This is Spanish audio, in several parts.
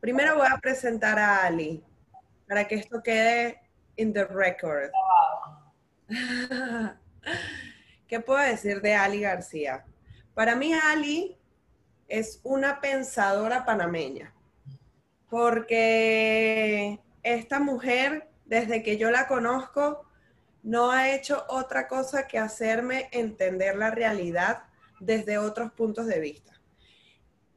primero voy a presentar a Ali para que esto quede in the record. ¿Qué puedo decir de Ali García? Para mí Ali es una pensadora panameña, porque esta mujer, desde que yo la conozco, no ha hecho otra cosa que hacerme entender la realidad desde otros puntos de vista.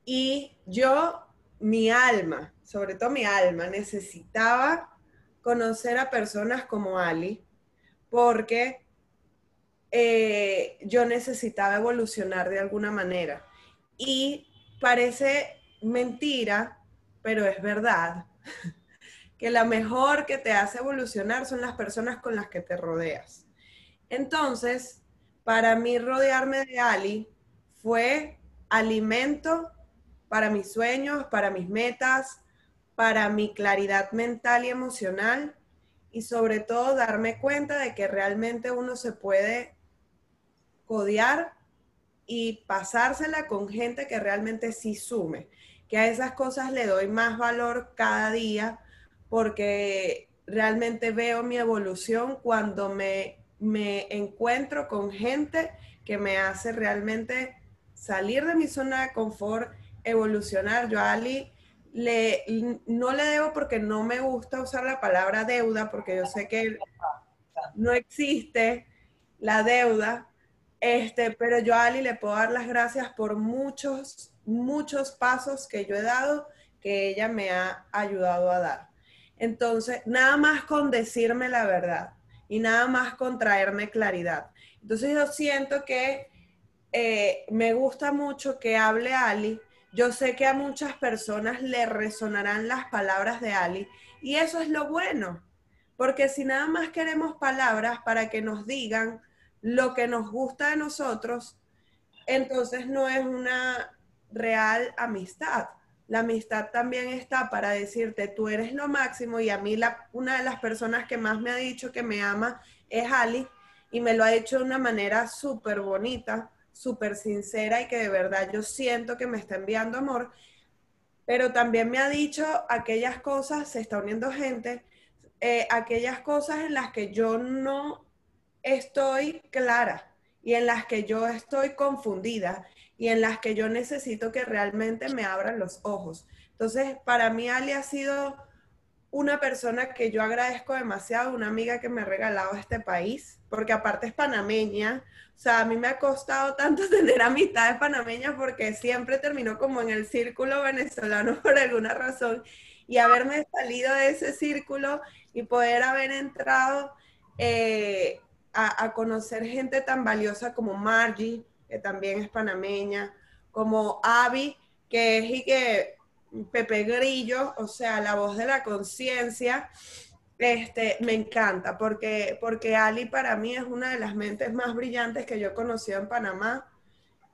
Y yo, mi alma, sobre todo mi alma, necesitaba conocer a personas como Ali, porque eh, yo necesitaba evolucionar de alguna manera. Y parece mentira, pero es verdad, que la mejor que te hace evolucionar son las personas con las que te rodeas. Entonces, para mí rodearme de Ali fue alimento para mis sueños, para mis metas, para mi claridad mental y emocional y sobre todo darme cuenta de que realmente uno se puede codear y pasársela con gente que realmente sí sume, que a esas cosas le doy más valor cada día porque realmente veo mi evolución cuando me, me encuentro con gente que me hace realmente salir de mi zona de confort, evolucionar. Yo a Ali le, no le debo porque no me gusta usar la palabra deuda, porque yo sé que no existe la deuda, este, pero yo a Ali le puedo dar las gracias por muchos, muchos pasos que yo he dado que ella me ha ayudado a dar. Entonces, nada más con decirme la verdad y nada más con traerme claridad. Entonces yo siento que eh, me gusta mucho que hable Ali. Yo sé que a muchas personas le resonarán las palabras de Ali y eso es lo bueno, porque si nada más queremos palabras para que nos digan, lo que nos gusta de nosotros, entonces no es una real amistad. La amistad también está para decirte, tú eres lo máximo y a mí la, una de las personas que más me ha dicho que me ama es Ali y me lo ha hecho de una manera súper bonita, súper sincera y que de verdad yo siento que me está enviando amor, pero también me ha dicho aquellas cosas, se está uniendo gente, eh, aquellas cosas en las que yo no estoy clara y en las que yo estoy confundida y en las que yo necesito que realmente me abran los ojos. Entonces, para mí Ali ha sido una persona que yo agradezco demasiado, una amiga que me ha regalado este país, porque aparte es panameña, o sea, a mí me ha costado tanto tener amistades panameñas porque siempre terminó como en el círculo venezolano por alguna razón. Y haberme salido de ese círculo y poder haber entrado eh, a, conocer gente tan valiosa como Margie, que también es panameña, como Avi, que es y que Pepe Grillo, o sea, la voz de la conciencia, este, me encanta, porque, porque Ali para mí es una de las mentes más brillantes que yo he conocido en Panamá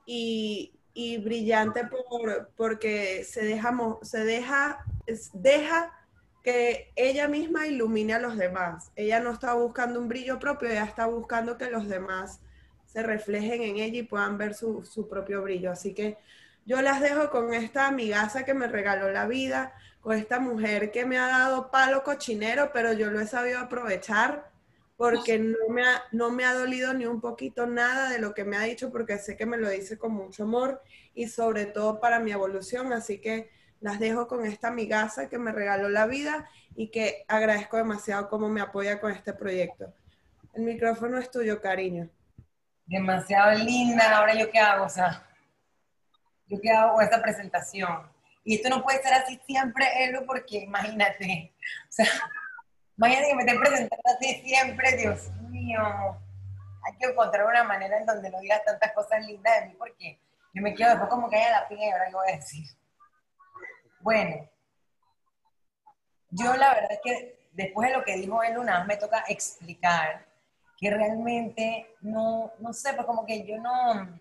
y, y brillante por, porque se deja, se deja, deja que ella misma ilumine a los demás. Ella no está buscando un brillo propio, ella está buscando que los demás se reflejen en ella y puedan ver su, su propio brillo. Así que yo las dejo con esta amigaza que me regaló la vida, con esta mujer que me ha dado palo cochinero, pero yo lo he sabido aprovechar porque no me, ha, no me ha dolido ni un poquito nada de lo que me ha dicho, porque sé que me lo dice con mucho amor y sobre todo para mi evolución. Así que las dejo con esta amigaza que me regaló la vida y que agradezco demasiado cómo me apoya con este proyecto. El micrófono es tuyo, cariño. Demasiado linda. Ahora yo qué hago, o sea, yo qué hago con esta presentación. Y esto no puede ser así siempre, Elo, porque imagínate, o sea, imagínate que me esté presentando así siempre, Dios mío. Hay que encontrar una manera en donde no digas tantas cosas lindas de mí, porque yo me quedo después como que haya la ahora qué voy a decir. Bueno, yo la verdad es que después de lo que dijo él, una me toca explicar que realmente no, no sé, pues como que yo no...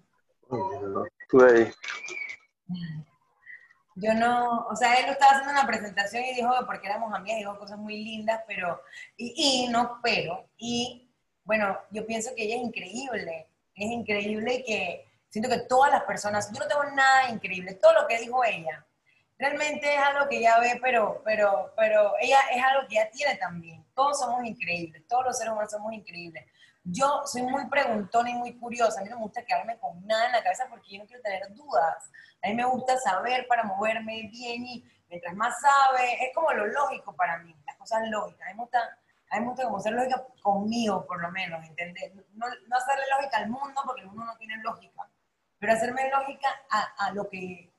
Yo no, o sea, él estaba haciendo una presentación y dijo, porque éramos amigas, dijo cosas muy lindas, pero, y, y no, pero, y bueno, yo pienso que ella es increíble, es increíble que siento que todas las personas, yo no tengo nada increíble, todo lo que dijo ella, realmente es algo que ella ve, pero, pero, pero ella es algo que ella tiene también. Todos somos increíbles, todos los seres humanos somos increíbles. Yo soy muy preguntona y muy curiosa, a mí no me gusta quedarme con nada en la cabeza porque yo no quiero tener dudas. A mí me gusta saber para moverme bien y mientras más sabe, es como lo lógico para mí, las cosas lógicas. A mí me gusta, a mí me gusta como ser lógica conmigo, por lo menos, ¿entendés? No, no hacerle lógica al mundo porque el mundo no tiene lógica, pero hacerme lógica a, a lo que,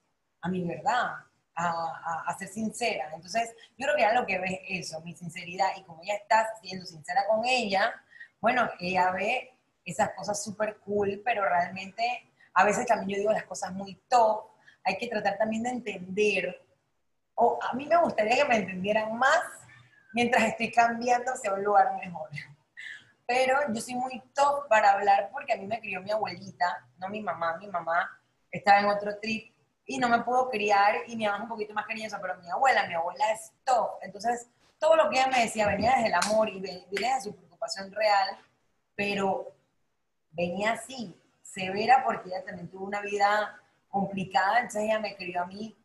a mi verdad, a, a, ser sincera. Entonces, yo creo que ya lo que ve es eso, mi sinceridad, y como ella está siendo sincera con ella, bueno, ella ve esas cosas súper cool, pero realmente a veces también yo digo las cosas muy top, hay que tratar también de entender, o a mí me gustaría que me entendieran más mientras estoy cambiando hacia un lugar mejor. Pero yo soy muy top para hablar porque a mí me crió mi abuelita, no mi mamá, mi mamá estaba en otro trip y no me puedo criar y mi mamá es un poquito más cariñosa, pero mi abuela, mi abuela es top. Entonces, todo lo que ella me decía venía desde el amor y venía desde su preocupación real, pero venía así, severa, porque ella también tuvo una vida complicada, entonces ella me crió a mí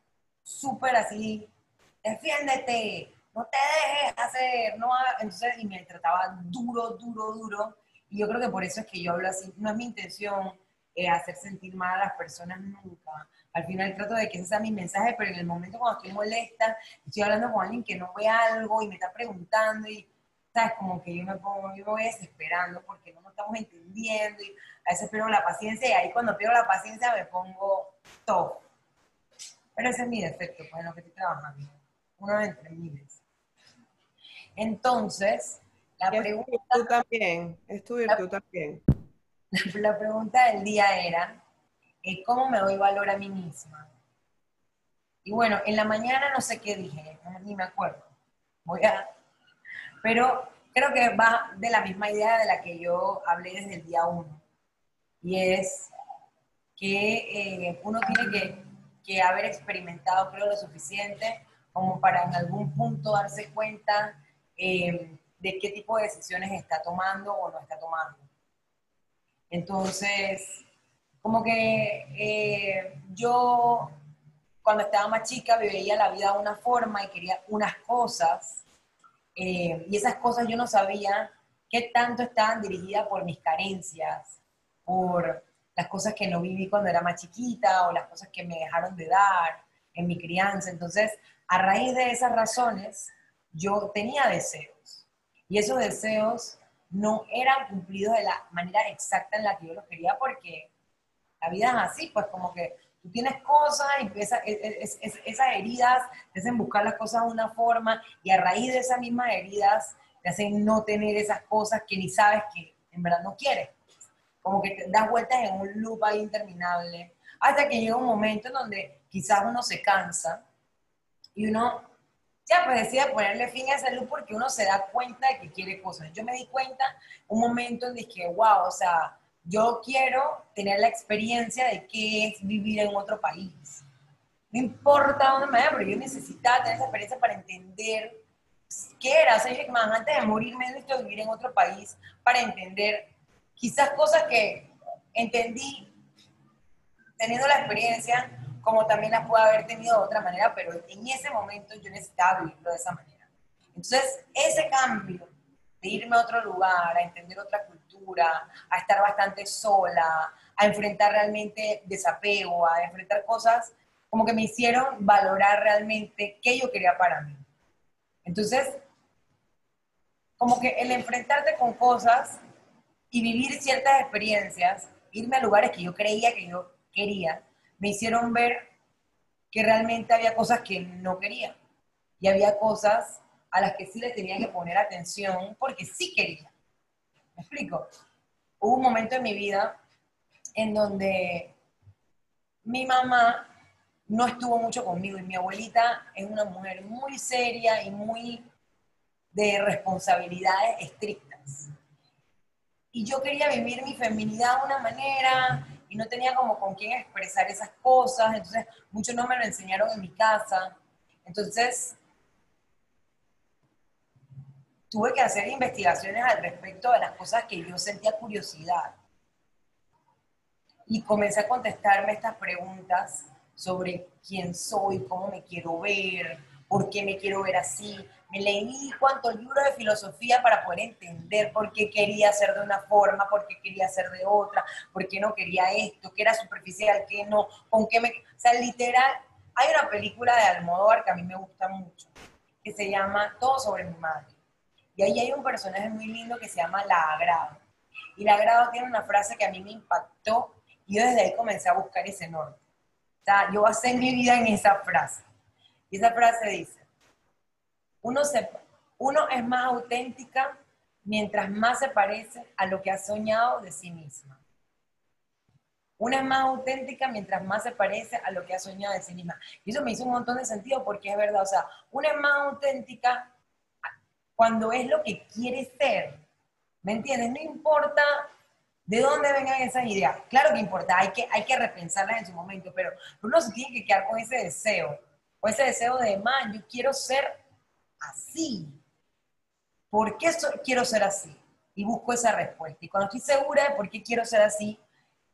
súper así, defiéndete, no te dejes hacer, no entonces, y me trataba duro, duro, duro, y yo creo que por eso es que yo hablo así, no es mi intención eh, hacer sentir mal a las personas nunca, al final trato de que ese sea mi mensaje, pero en el momento cuando estoy molesta, estoy hablando con alguien que no ve algo y me está preguntando y, ¿sabes? Como que yo me pongo, yo me voy desesperando porque no nos estamos entendiendo y a veces pierdo la paciencia y ahí cuando pierdo la paciencia me pongo todo. Pero ese es mi defecto, pues en lo que estoy trabajando. Uno de entre miles. Entonces, la pregunta... Tú también, es tu virtud también. la pregunta del día era, cómo me doy valor a mí misma. Y bueno, en la mañana no sé qué dije, ni me acuerdo. Voy a, pero creo que va de la misma idea de la que yo hablé desde el día uno. Y es que eh, uno tiene que, que, haber experimentado, creo, lo suficiente como para en algún punto darse cuenta eh, de qué tipo de decisiones está tomando o no está tomando. Entonces, como que eh, yo cuando estaba más chica veía la vida de una forma y quería unas cosas, eh, y esas cosas yo no sabía qué tanto estaban dirigidas por mis carencias, por las cosas que no viví cuando era más chiquita o las cosas que me dejaron de dar en mi crianza. Entonces, a raíz de esas razones, yo tenía deseos. Y esos deseos no eran cumplidos de la manera exacta en la que yo los quería porque la vida es así, pues como que tú tienes cosas y esas heridas te hacen buscar las cosas de una forma y a raíz de esas mismas heridas te hacen no tener esas cosas que ni sabes que en verdad no quieres. Como que te das vueltas en un loop ahí interminable hasta que llega un momento en donde quizás uno se cansa y uno ya pues decide ponerle fin a ese loop porque uno se da cuenta de que quiere cosas. Yo me di cuenta un momento en que, wow, o sea, yo quiero tener la experiencia de qué es vivir en otro país. No importa dónde me vaya, pero yo necesitaba tener esa experiencia para entender qué era. O sea, yo, más, antes de morirme, necesito vivir en otro país para entender quizás cosas que entendí teniendo la experiencia, como también las puedo haber tenido de otra manera, pero en ese momento yo necesitaba vivirlo de esa manera. Entonces, ese cambio de irme a otro lugar, a entender otra cultura, a estar bastante sola, a enfrentar realmente desapego, a enfrentar cosas como que me hicieron valorar realmente qué yo quería para mí. Entonces, como que el enfrentarte con cosas y vivir ciertas experiencias, irme a lugares que yo creía que yo quería, me hicieron ver que realmente había cosas que no quería. Y había cosas a las que sí le tenía que poner atención porque sí quería. ¿Me explico? Hubo un momento en mi vida en donde mi mamá no estuvo mucho conmigo y mi abuelita es una mujer muy seria y muy de responsabilidades estrictas. Y yo quería vivir mi feminidad de una manera y no tenía como con quién expresar esas cosas, entonces muchos no me lo enseñaron en mi casa. Entonces, tuve que hacer investigaciones al respecto de las cosas que yo sentía curiosidad. Y comencé a contestarme estas preguntas sobre quién soy, cómo me quiero ver, por qué me quiero ver así. Me leí cuántos libros de filosofía para poder entender por qué quería ser de una forma, por qué quería ser de otra, por qué no quería esto, qué era superficial, qué no, con qué me... O sea, literal, hay una película de Almodóvar que a mí me gusta mucho, que se llama Todo sobre mi madre. Y ahí hay un personaje muy lindo que se llama La Agrado. Y La Agrado tiene una frase que a mí me impactó y yo desde ahí comencé a buscar ese norte. O sea, yo basé mi vida en esa frase. Y esa frase dice, uno, se, uno es más auténtica mientras más se parece a lo que ha soñado de sí misma. Una es más auténtica mientras más se parece a lo que ha soñado de sí misma. Y eso me hizo un montón de sentido porque es verdad, o sea, una es más auténtica cuando es lo que quiere ser. ¿Me entiendes? No importa de dónde vengan esas ideas. Claro que importa, hay que, hay que repensarlas en su momento, pero uno se tiene que quedar con ese deseo, con ese deseo de, man, yo quiero ser así. ¿Por qué quiero ser así? Y busco esa respuesta. Y cuando estoy segura de por qué quiero ser así,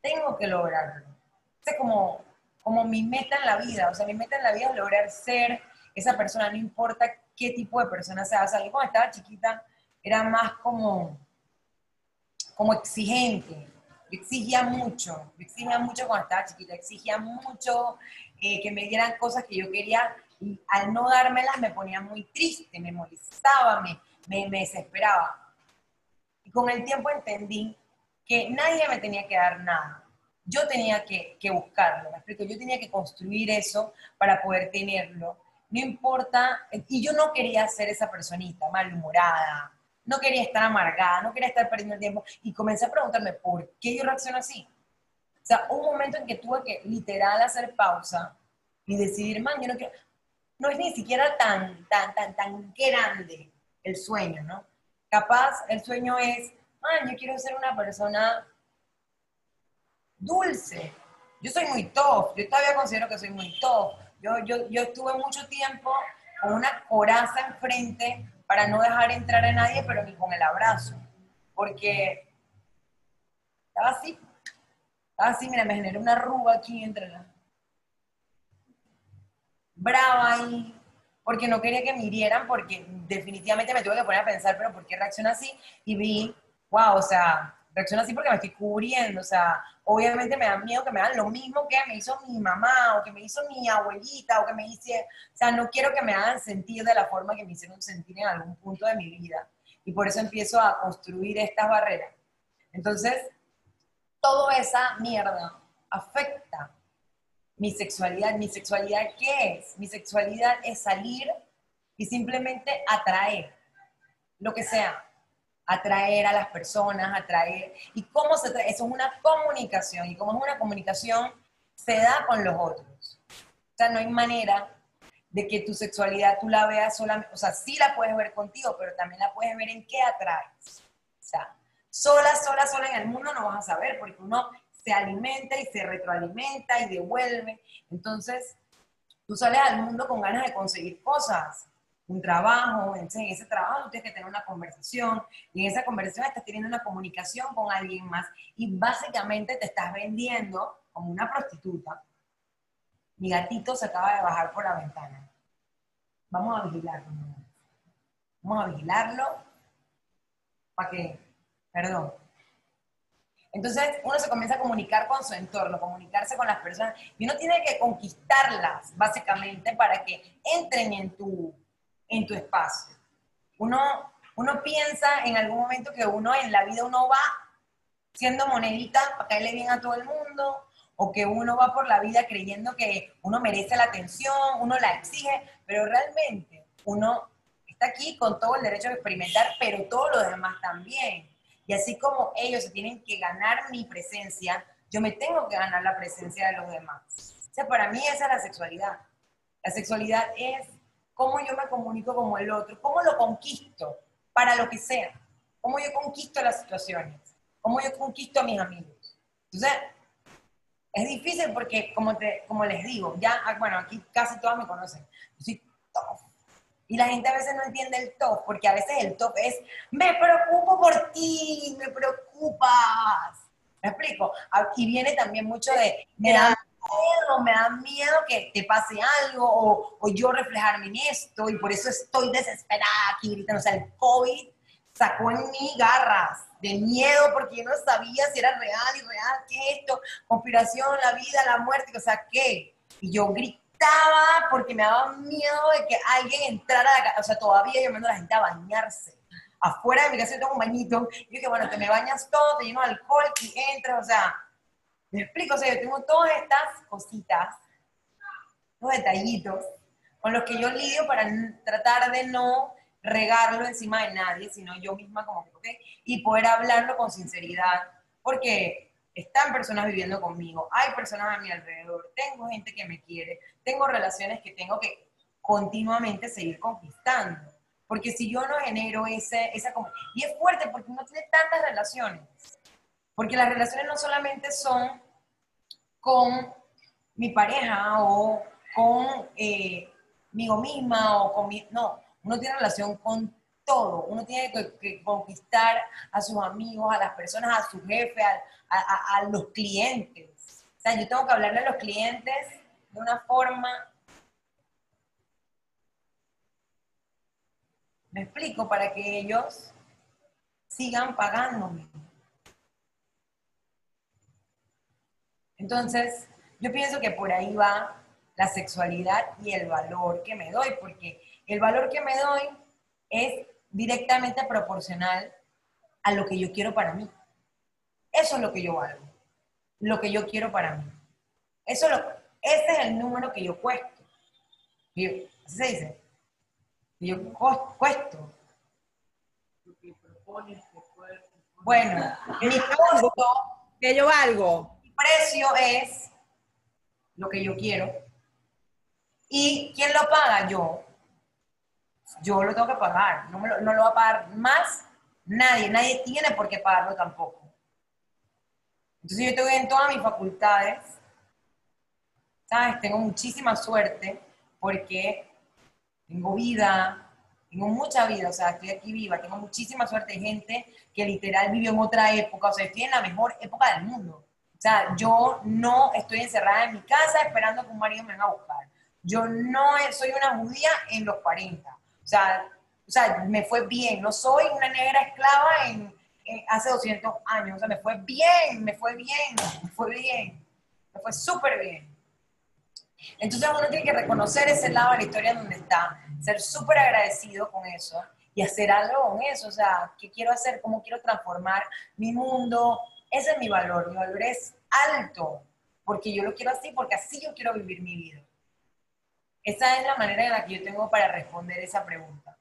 tengo que lograrlo. Es como, como mi meta en la vida. O sea, mi meta en la vida es lograr ser esa persona, no importa qué tipo de persona sea. O sea, yo cuando estaba chiquita era más como, como exigente. Exigía mucho, yo exigía mucho cuando estaba chiquita, exigía mucho eh, que me dieran cosas que yo quería y al no dármelas me ponía muy triste, me molestaba, me, me, desesperaba. Y con el tiempo entendí que nadie me tenía que dar nada. Yo tenía que, que buscarlo, me yo tenía que construir eso para poder tenerlo. No importa, y yo no quería ser esa personita malhumorada, no quería estar amargada, no quería estar perdiendo el tiempo. Y comencé a preguntarme, ¿por qué yo reacciono así? O sea, un momento en que tuve que literal hacer pausa y decidir, man, yo no quiero, no es ni siquiera tan, tan, tan, tan grande el sueño, ¿no? Capaz el sueño es, man, yo quiero ser una persona dulce. Yo soy muy top, yo todavía considero que soy muy top. Yo, yo, yo estuve mucho tiempo con una coraza enfrente para no dejar entrar a nadie, pero ni con el abrazo. Porque estaba así, estaba así, mira, me generé una arruga aquí entre las brava ahí, porque no quería que me hirieran, porque definitivamente me tuve que poner a pensar, pero ¿por qué reacciona así? Y vi, wow, o sea, reacciona así porque me estoy cubriendo, o sea, obviamente me da miedo que me hagan lo mismo que me hizo mi mamá, o que me hizo mi abuelita, o que me hice, o sea, no quiero que me hagan sentir de la forma que me hicieron sentir en algún punto de mi vida. Y por eso empiezo a construir estas barreras. Entonces, toda esa mierda afecta mi sexualidad. ¿Mi sexualidad qué es? Mi sexualidad es salir y simplemente atraer, lo que sea, atraer a las personas, atraer. ¿Y cómo se trae? Eso es una comunicación. Y como es una comunicación, se da con los otros. O sea, no hay manera de que tu sexualidad tú la veas solamente, o sea, sí la puedes ver contigo, pero también la puedes ver en qué atraes. O sea, sola, sola, sola en el mundo no vas a saber, porque uno se alimenta y se retroalimenta y devuelve. Entonces, tú sales al mundo con ganas de conseguir cosas, un trabajo, en ese trabajo tienes que tener una conversación y en esa conversación estás teniendo una comunicación con alguien más y básicamente te estás vendiendo como una prostituta. Mi gatito se acaba de bajar por la ventana. Vamos a vigilarlo. Vamos a vigilarlo para que, perdón, entonces uno se comienza a comunicar con su entorno, comunicarse con las personas y uno tiene que conquistarlas básicamente para que entren en tu, en tu espacio. Uno, uno piensa en algún momento que uno en la vida uno va siendo monedita para caerle bien a todo el mundo o que uno va por la vida creyendo que uno merece la atención, uno la exige, pero realmente uno está aquí con todo el derecho de experimentar, pero todos los demás también. Y así como ellos se tienen que ganar mi presencia, yo me tengo que ganar la presencia de los demás. O sea, para mí esa es la sexualidad. La sexualidad es cómo yo me comunico como el otro, cómo lo conquisto para lo que sea, cómo yo conquisto las situaciones, cómo yo conquisto a mis amigos. Entonces, es difícil porque, como, te, como les digo, ya, ah, bueno, aquí casi todos me conocen. Yo soy y la gente a veces no entiende el top, porque a veces el top es, me preocupo por ti, me preocupas. ¿Me explico? Aquí viene también mucho de, me da miedo, me da miedo que te pase algo o, o, yo reflejarme en esto y por eso estoy desesperada aquí gritando. O sea, el COVID sacó en mí garras de miedo porque yo no sabía si era real y real, qué es esto, conspiración, la vida, la muerte, o sea, ¿qué? Y yo gritaba porque me daba miedo de que alguien entrara a la casa, o sea, todavía llamando a la gente a bañarse. Afuera de mi casa yo tengo un bañito, y dije, bueno, te me bañas todo, te lleno de alcohol y entras, o sea, me explico, o sea, yo tengo todas estas cositas, los detallitos, con los que yo lidio para tratar de no regarlo encima de nadie, sino yo misma como que, okay, y poder hablarlo con sinceridad, porque están personas viviendo conmigo, hay personas a mi alrededor, tengo gente que me quiere, tengo relaciones que tengo que continuamente seguir conquistando. Porque si yo no genero ese, esa... Y es fuerte porque uno tiene tantas relaciones. Porque las relaciones no solamente son con mi pareja o eh, misma o con mi... No, uno tiene relación con todo. Uno tiene que, conquistar a sus amigos, a las personas, a su jefe, a, los clientes. O sea, yo tengo que hablarle a los clientes de una forma... Me explico, para que ellos sigan pagándome. Entonces, yo pienso que por ahí va la sexualidad y el valor que me doy, porque el valor que me doy es directamente proporcional a lo que yo quiero para mí. Eso es lo que yo valgo, lo que yo quiero para mí. Eso lo, ese es el número que yo cuesto. así se dice. yo cuesto. Bueno, mi costo, que yo valgo. Precio es lo que yo quiero. ¿Y quién lo paga? Yo yo lo tengo que pagar, no, lo, no lo va a pagar más nadie, nadie tiene por qué pagarlo tampoco. Entonces yo estoy en todas mis facultades, ¿sabes? Tengo muchísima suerte porque tengo vida, tengo mucha vida, o sea, estoy aquí viva, tengo muchísima suerte de gente que literal vivió en otra época, o sea, estoy en la mejor época del mundo. O sea, yo no estoy encerrada en mi casa esperando que un marido me venga a buscar. Yo no soy una judía en los 40 sea, o sea, me fue bien. No soy una negra esclava en, hace 200 años. O sea, me fue bien, me fue bien, me fue bien. Me fue súper bien. Entonces uno tiene que reconocer ese lado de la historia donde está, ser súper agradecido con eso y hacer algo con eso. O sea, ¿qué quiero hacer? ¿Cómo quiero transformar mi mundo? Ese es mi valor. Mi valor es alto, porque yo lo quiero así, porque así yo quiero vivir mi vida. Esa es la manera en la que yo tengo para responder esa pregunta.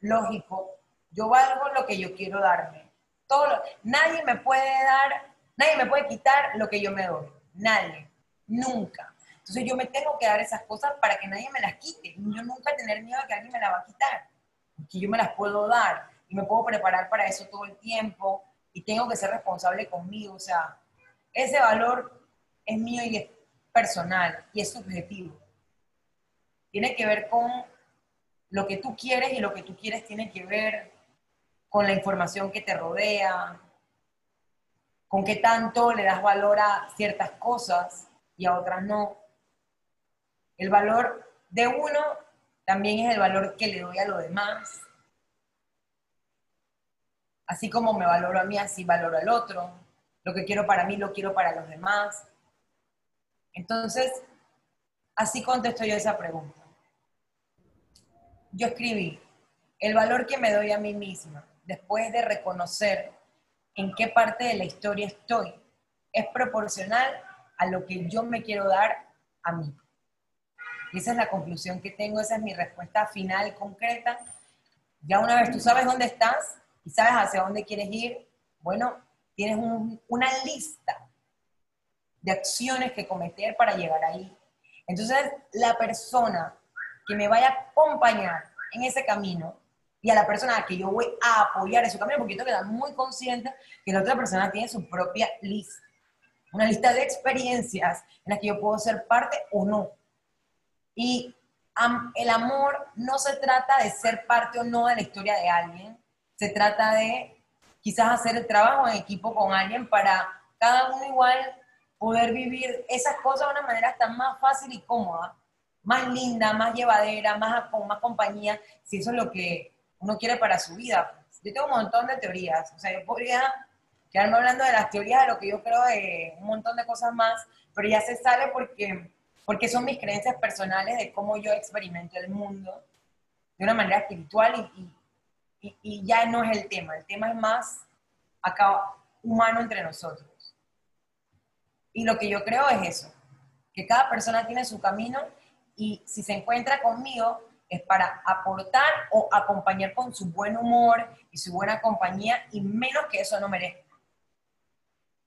Lógico, yo valgo lo que yo quiero darme. Todo nadie me puede dar, nadie me puede quitar lo que yo me doy. Nadie, nunca. Entonces yo me tengo que dar esas cosas para que nadie me las quite. Yo nunca tener miedo de que alguien me las va a quitar. Que yo me las puedo dar y me puedo preparar para eso todo el tiempo y tengo que ser responsable conmigo. O sea, ese valor es mío y es personal y es subjetivo tiene que ver con lo que tú quieres y lo que tú quieres tiene que ver con la información que te rodea, con qué tanto le das valor a ciertas cosas y a otras no. El valor de uno también es el valor que le doy a los demás. Así como me valoro a mí, así valoro al otro. Lo que quiero para mí, lo quiero para los demás. Entonces, así contesto yo esa pregunta yo escribí, el valor que me doy a mí misma después de reconocer en qué parte de la historia estoy es proporcional a lo que yo me quiero dar a mí. Y esa es la conclusión que tengo, esa es mi respuesta final, concreta. Ya una vez tú sabes dónde estás y sabes hacia dónde quieres ir, bueno, tienes una lista de acciones que cometer para llegar ahí. Entonces, la persona que me vaya a acompañar en ese camino y a la persona a que yo voy a apoyar ese camino, porque yo tengo que estar muy consciente que la otra persona tiene su propia lista, una lista de experiencias en las que yo puedo ser parte o no. Y el amor no se trata de ser parte o no de la historia de alguien, se trata de quizás hacer el trabajo en equipo con alguien para cada uno igual poder vivir esas cosas de una manera tan más fácil y cómoda, más linda, más llevadera, más con más compañía, si eso es lo que uno quiere para su vida. Yo tengo un montón de teorías, o sea, yo podría quedarme hablando de las teorías, de lo que yo creo de un montón de cosas más, pero ya se sale porque, porque son mis creencias personales de cómo yo experimento el mundo de una manera espiritual y, y, y ya no es el tema, el tema es más acá humano entre nosotros. Y lo que yo creo es eso, que cada persona tiene su camino y si se encuentra conmigo es para aportar o acompañar con su buen humor y su buena compañía y menos que eso no merezca.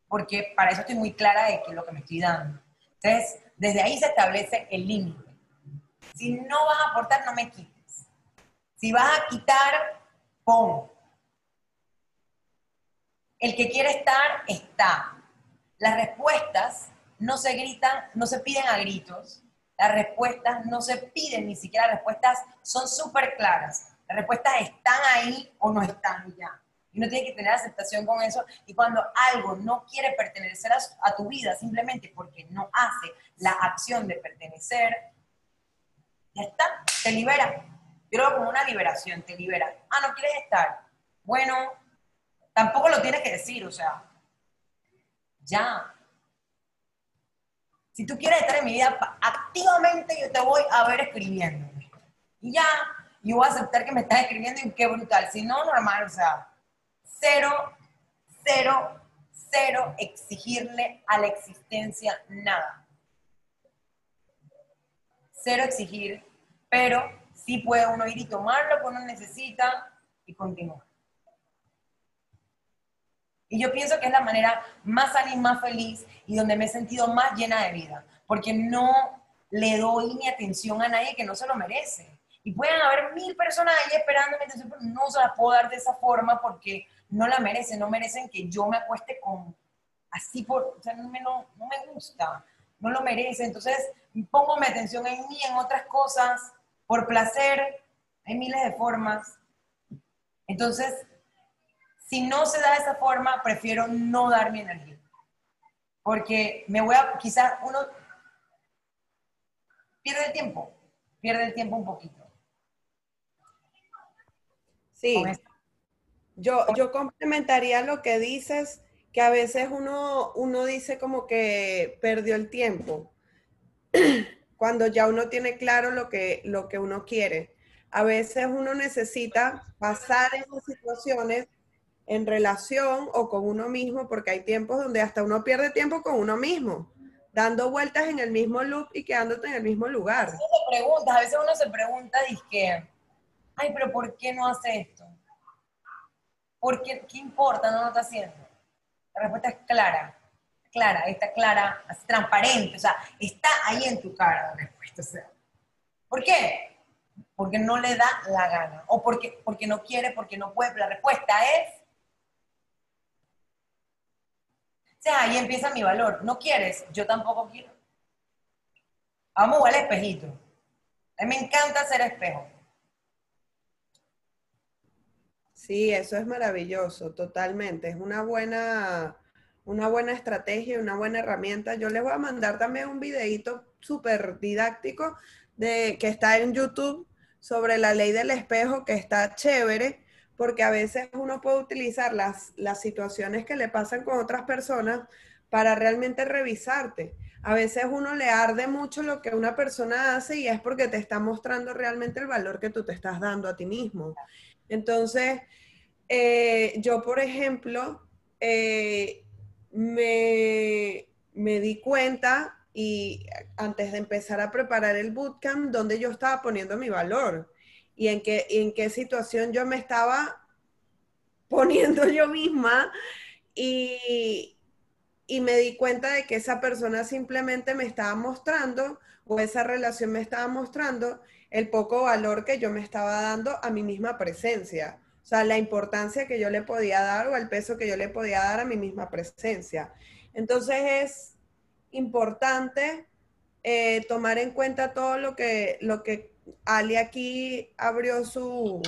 Porque para eso estoy muy clara de que es lo que me estoy dando. Entonces, desde ahí se establece el límite. Si no vas a aportar, no me quites. Si vas a quitar, pon. El que quiere estar, está. Las respuestas no se gritan, no se piden a gritos. Las respuestas no se piden, ni siquiera las respuestas son súper claras. Las respuestas están ahí o no están ya. Y uno tiene que tener aceptación con eso. Y cuando algo no quiere pertenecer a, tu vida simplemente porque no hace la acción de pertenecer, ya está, te libera. Yo lo veo como una liberación, te libera. Ah, no quieres estar. Bueno, tampoco lo tienes que decir, o sea, ya. Si tú quieres estar en mi vida, activamente yo te voy a ver escribiendo. Y ya, yo voy a aceptar que me estás escribiendo y qué brutal. Si no, normal, o sea, cero, cero, cero exigirle a la existencia nada. Cero exigir, pero sí puede uno ir y tomar lo que uno necesita y continuar. Y yo pienso que es la manera más sana y más feliz y donde me he sentido más llena de vida, porque no le doy mi atención a nadie que no se lo merece. Y pueden haber mil personas ahí esperando mi atención, pero no se la puedo dar de esa forma porque no la merecen, no merecen que yo me acueste con así por, o sea, no me, no, no me gusta, no lo merece. Entonces pongo mi atención en mí, en otras cosas, por placer, hay miles de formas. Entonces, si no se da esa forma, prefiero no dar mi energía. Porque me voy a, quizás uno pierde el tiempo, pierde el tiempo un poquito. Sí. Yo, yo complementaría lo que dices, que a veces uno, uno dice como que perdió el tiempo, cuando ya uno tiene claro lo que, lo que uno quiere. A veces uno necesita pasar esas situaciones en relación o con uno mismo, porque hay tiempos donde hasta uno pierde tiempo con uno mismo, dando vueltas en el mismo loop y quedándote en el mismo lugar. A veces, uno se pregunta, dice, ay, pero ¿por qué no hace esto? ¿Por qué, qué importa? No lo está haciendo. La respuesta es clara, clara, está clara, transparente, o sea, está ahí en tu cara la respuesta. ¿Por qué? Porque no le da la gana, o porque, porque no quiere, porque no puede. La respuesta es O sea, ahí empieza mi valor. No quieres, yo tampoco quiero. Vamos al espejito. A mí me encanta hacer espejo. Sí, eso es maravilloso, totalmente. Es una buena, una buena estrategia, una buena herramienta. Yo les voy a mandar también un videito súper didáctico de, que está en YouTube sobre la ley del espejo, que está chévere porque a veces uno puede utilizar las, las situaciones que le pasan con otras personas para realmente revisarte. A veces uno le arde mucho lo que una persona hace y es porque te está mostrando realmente el valor que tú te estás dando a ti mismo. Entonces, eh, yo, por ejemplo, eh, me, me di cuenta y antes de empezar a preparar el bootcamp, donde yo estaba poniendo mi valor y en qué, en qué situación yo me estaba poniendo yo misma y, y me di cuenta de que esa persona simplemente me estaba mostrando o esa relación me estaba mostrando el poco valor que yo me estaba dando a mi misma presencia. Sea, la importancia que yo le podía dar o el peso que yo le podía dar a mi misma presencia. Entonces es importante eh, tomar en cuenta todo lo que, lo que Ali aquí abrió su,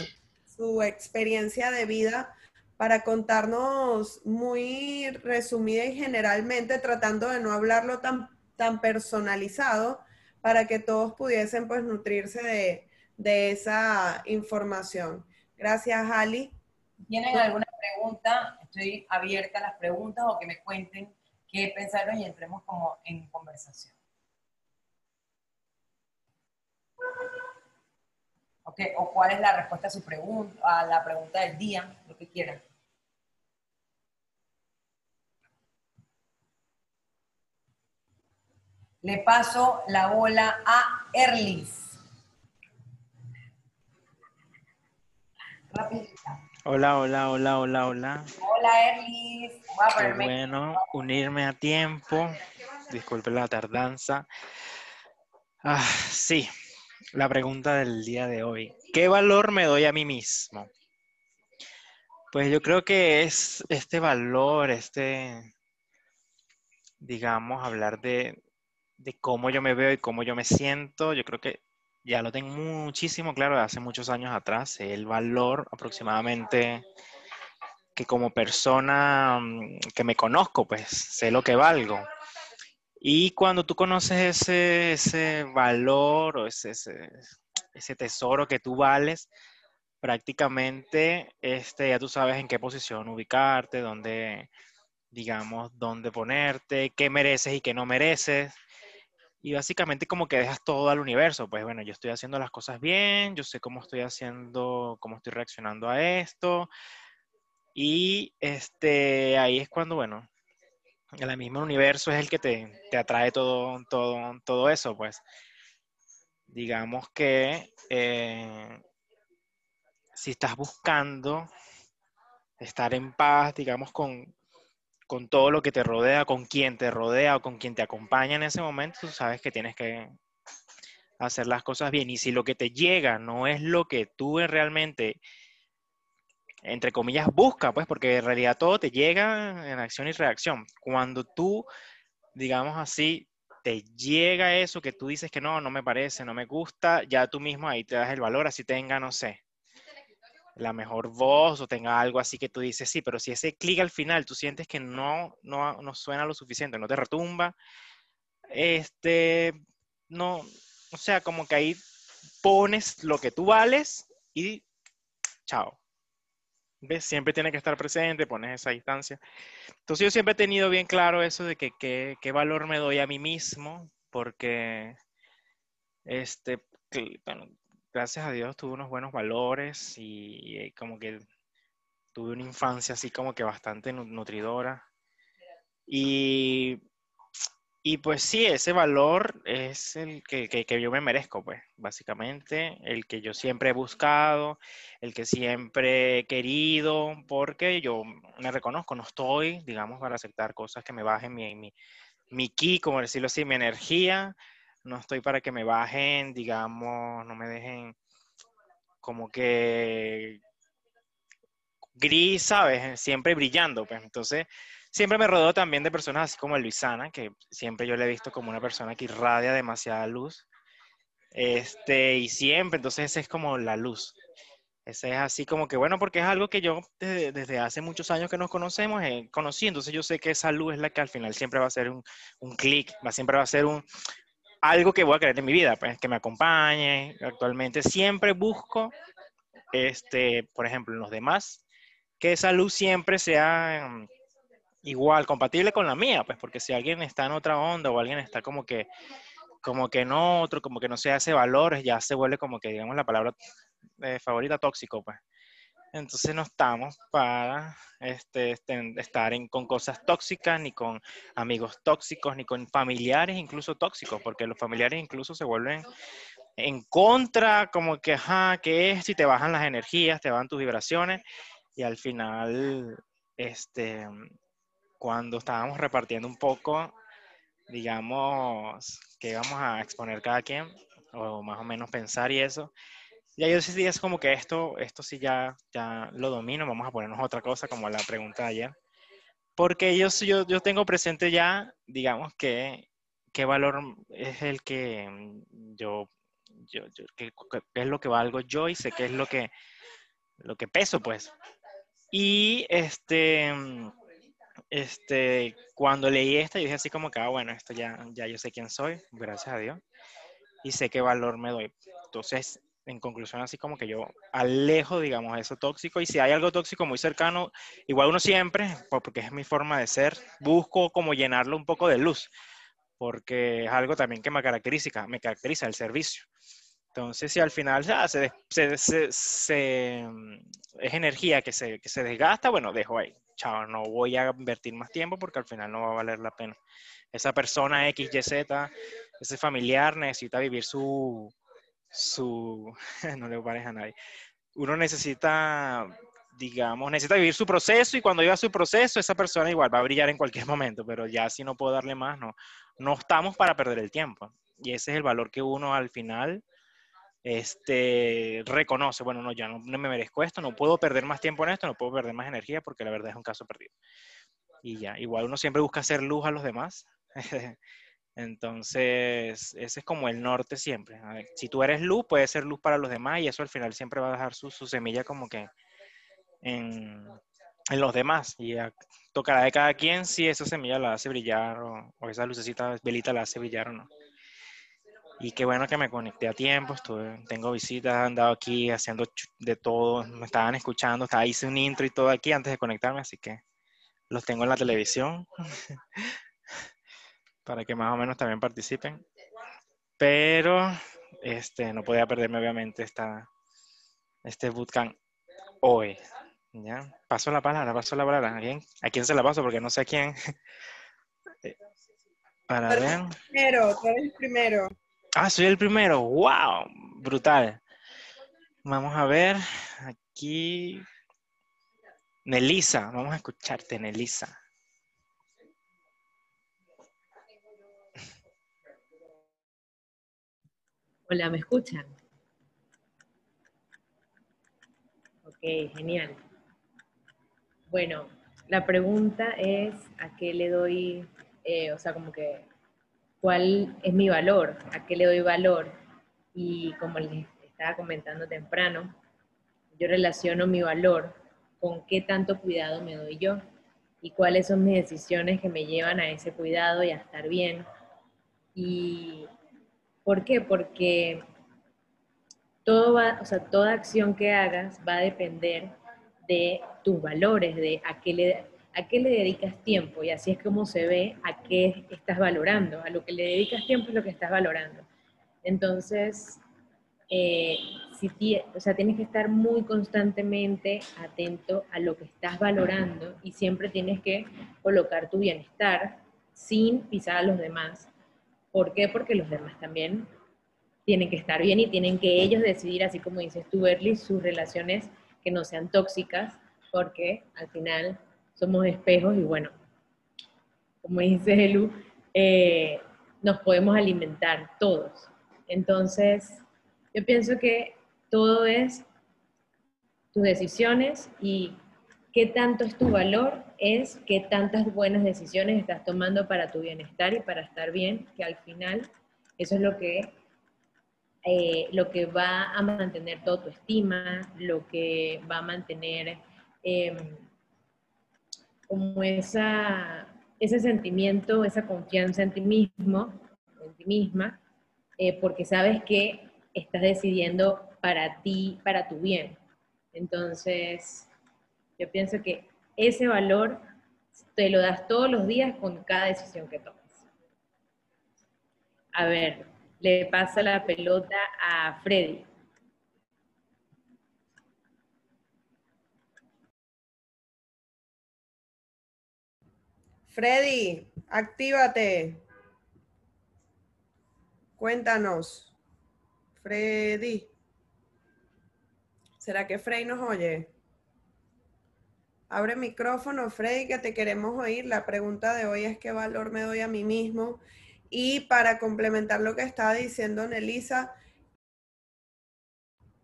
experiencia de vida para contarnos muy resumida y generalmente, tratando de no hablarlo tan, tan personalizado, para que todos pudiesen pues nutrirse de, de esa información. Gracias, Ali. ¿Tienen alguna pregunta? Estoy abierta a las preguntas o que me cuenten qué pensaron y entremos como en conversación. Okay. o cuál es la respuesta a su pregunta, a la pregunta del día, lo que quieran. Le paso la bola a Erlis. Rapidita. Hola, hola, hola, hola, hola. Hola, Erlis. Qué bueno unirme a tiempo. Disculpe la tardanza. Ah, sí, la pregunta del día de hoy. ¿Qué valor me doy a mí mismo? Pues yo creo que es este valor, este, digamos, hablar de, de cómo yo me veo y cómo yo me siento, yo creo que ya lo tengo muchísimo claro de hace muchos años atrás, el valor aproximadamente que como persona mm, que me conozco, pues sé lo que valgo. Y cuando tú conoces ese, ese valor o ese, ese, tesoro que tú vales, prácticamente este, ya tú sabes en qué posición ubicarte, dónde, digamos, dónde ponerte, qué mereces y qué no mereces y básicamente como que dejas todo al universo, pues bueno, yo estoy haciendo las cosas bien, yo sé cómo estoy haciendo, cómo estoy reaccionando a esto, y este, ahí es cuando, bueno, el mismo universo es el que te, te atrae todo, todo, todo eso, pues. Digamos que eh, si estás buscando estar en paz, digamos, con, con todo lo que te rodea, con quien te rodea o con quien te acompaña en ese momento, tú sabes que tienes que hacer las cosas bien. Y si lo que te llega no es lo que tú realmente, entre comillas, buscas, pues porque en realidad todo te llega en acción y reacción. Cuando tú, digamos así, te llega eso que tú dices que no, no me parece, no me gusta, ya tú mismo ahí te das el valor, así tenga, no sé, la mejor voz o tenga algo así que tú dices, sí, pero si ese clic al final tú sientes que no, no, no suena lo suficiente, no te retumba, este, no, o sea, como que ahí pones lo que tú vales y chao. ¿Ves? Siempre tiene que estar presente, pones esa distancia. Entonces yo siempre he tenido bien claro eso de que qué valor me doy a mí mismo, porque, este, bueno, gracias a Dios tuve unos buenos valores y, eh, como que tuve una infancia así como que bastante nutridora. Y, y pues sí, ese valor es el que, que, yo me merezco, pues, básicamente, el que yo siempre he buscado, el que siempre he querido, porque yo me reconozco, no estoy, digamos, para aceptar cosas que me bajen mi, mi, mi ki, como decirlo así, mi energía, no estoy para que me bajen, digamos, no me dejen como que gris, ¿sabes? Siempre brillando, pues entonces siempre me rodeo también de personas así como Luisana, que siempre yo le he visto como una persona que irradia demasiada luz. Este, y siempre, entonces esa es como la luz. Ese es así como que, bueno, porque es algo que yo desde, hace muchos años que nos conocemos, eh, conocí, entonces yo sé que esa luz es la que al final siempre va a ser un, un clic, siempre va a ser un, algo que voy a querer en mi vida, pues que me acompañe. Actualmente siempre busco, este, por ejemplo, en los demás, que esa luz siempre sea mm, igual, compatible con la mía, pues porque si alguien está en otra onda o alguien está como que, como que en otro, como que no se hace valores, ya se vuelve como que, digamos, la palabra eh, favorita tóxico, pues. Entonces no estamos para este, este, estar con cosas tóxicas, ni con amigos tóxicos, ni con familiares incluso tóxicos, porque los familiares incluso se vuelven en contra, como que, ajá, que es, y te bajan las energías, te bajan tus vibraciones, y al final, este, cuando estábamos repartiendo un poco, digamos, que íbamos a exponer cada quien, o más o menos pensar y eso, ya yo decidí es como que esto, esto sí ya, ya lo domino, vamos a ponernos otra cosa como la pregunta de ayer. Porque yo, yo, yo tengo presente ya, digamos, que qué valor es el que yo, yo, yo qué, es lo que valgo yo y sé qué es lo que, lo que peso, pues. Y este, este, cuando leí esta, yo dije así como que, ah, bueno, esto ya, ya yo sé quién soy, gracias a Dios, y sé qué valor me doy. Entonces, en conclusión, así como que yo alejo, digamos, eso tóxico, y si hay algo tóxico muy cercano, igual uno siempre, porque es mi forma de ser, busco como llenarlo un poco de luz, porque es algo también que me caracteriza, me caracteriza el servicio. Entonces, si al final se, se, mm, es energía que se, que se desgasta, bueno, dejo ahí. Chao, no voy a invertir más tiempo porque al final no va a valer la pena. Esa persona X, Y, Z, ese familiar necesita vivir su, su, no le parece a nadie. Uno necesita, digamos, necesita vivir su proceso y cuando viva su proceso, esa persona igual va a brillar en cualquier momento, pero ya si no puedo darle más, no, no estamos para perder el tiempo. Y ese es el valor que uno al final este, reconoce, bueno, no, ya no, me merezco esto, no puedo perder más tiempo en esto, no puedo perder más energía porque la verdad es un caso perdido. Y ya, igual uno siempre busca hacer luz a los demás. Entonces, ese es como el norte siempre. si tú eres luz, puedes ser luz para los demás y eso al final siempre va a dejar su, semilla como que en, los demás. Y tocará de cada quien si esa semilla la hace brillar o, o esa lucecita, velita la hace brillar o no. Y qué bueno que me conecté a tiempo, tengo visitas, andado aquí haciendo de todo, me estaban escuchando, estaba, hice un intro y todo aquí antes de conectarme, así que los tengo en la televisión para que más o menos también participen. Pero este, no podía perderme obviamente esta, este bootcamp hoy. ¿ya? Paso la palabra, paso la palabra. ¿A quién, ¿A quién se la paso? Porque no sé a quién. Eh, para ver. Primero, tú eres el primero. Ah, soy el primero. ¡Wow! Brutal. Vamos a ver. Aquí. Nelisa. Vamos a escucharte, Nelisa. Hola, ¿me escuchan? Ok, genial. Bueno, la pregunta es a qué le doy, eh, o sea, como que cuál es mi valor, a qué le doy valor. Y como les estaba comentando temprano, yo relaciono mi valor con qué tanto cuidado me doy yo y cuáles son mis decisiones que me llevan a ese cuidado y a estar bien. ¿Y por qué? Porque todo o sea, toda acción que hagas va a depender de tus valores, de a qué le, a qué le dedicas tiempo y así es como se ve a qué estás valorando. A lo que le dedicas tiempo es lo que estás valorando. Entonces, eh, si o sea, tienes que estar muy constantemente atento a lo que estás valorando y siempre tienes que colocar tu bienestar sin pisar a los demás. ¿Por qué? Porque los demás también tienen que estar bien y tienen que ellos decidir, así como dices tú, Berly, sus relaciones que no sean tóxicas, porque al final somos espejos y bueno, como dice Elu, eh, nos podemos alimentar todos. Entonces, yo pienso que todo es tus decisiones y qué tanto es tu valor, es qué tantas buenas decisiones estás tomando para tu bienestar y para estar bien, que al final eso es lo que, eh, lo que va a mantener toda tu estima, lo que va a mantener... Em, como esa, ese sentimiento, esa confianza en ti mismo, en ti misma, eh, porque sabes que estás decidiendo para ti, para tu bien. Entonces, yo pienso que ese valor te lo das todos los días con cada decisión que tomas. A ver, le pasa la pelota a Freddy. Freddy, actívate. Cuéntanos. Freddy. ¿Será que Freddy nos oye? Abre micrófono, Freddy, que te queremos oír. La pregunta de hoy es qué valor me doy a mí mismo. Y para complementar lo que estaba diciendo Nelisa,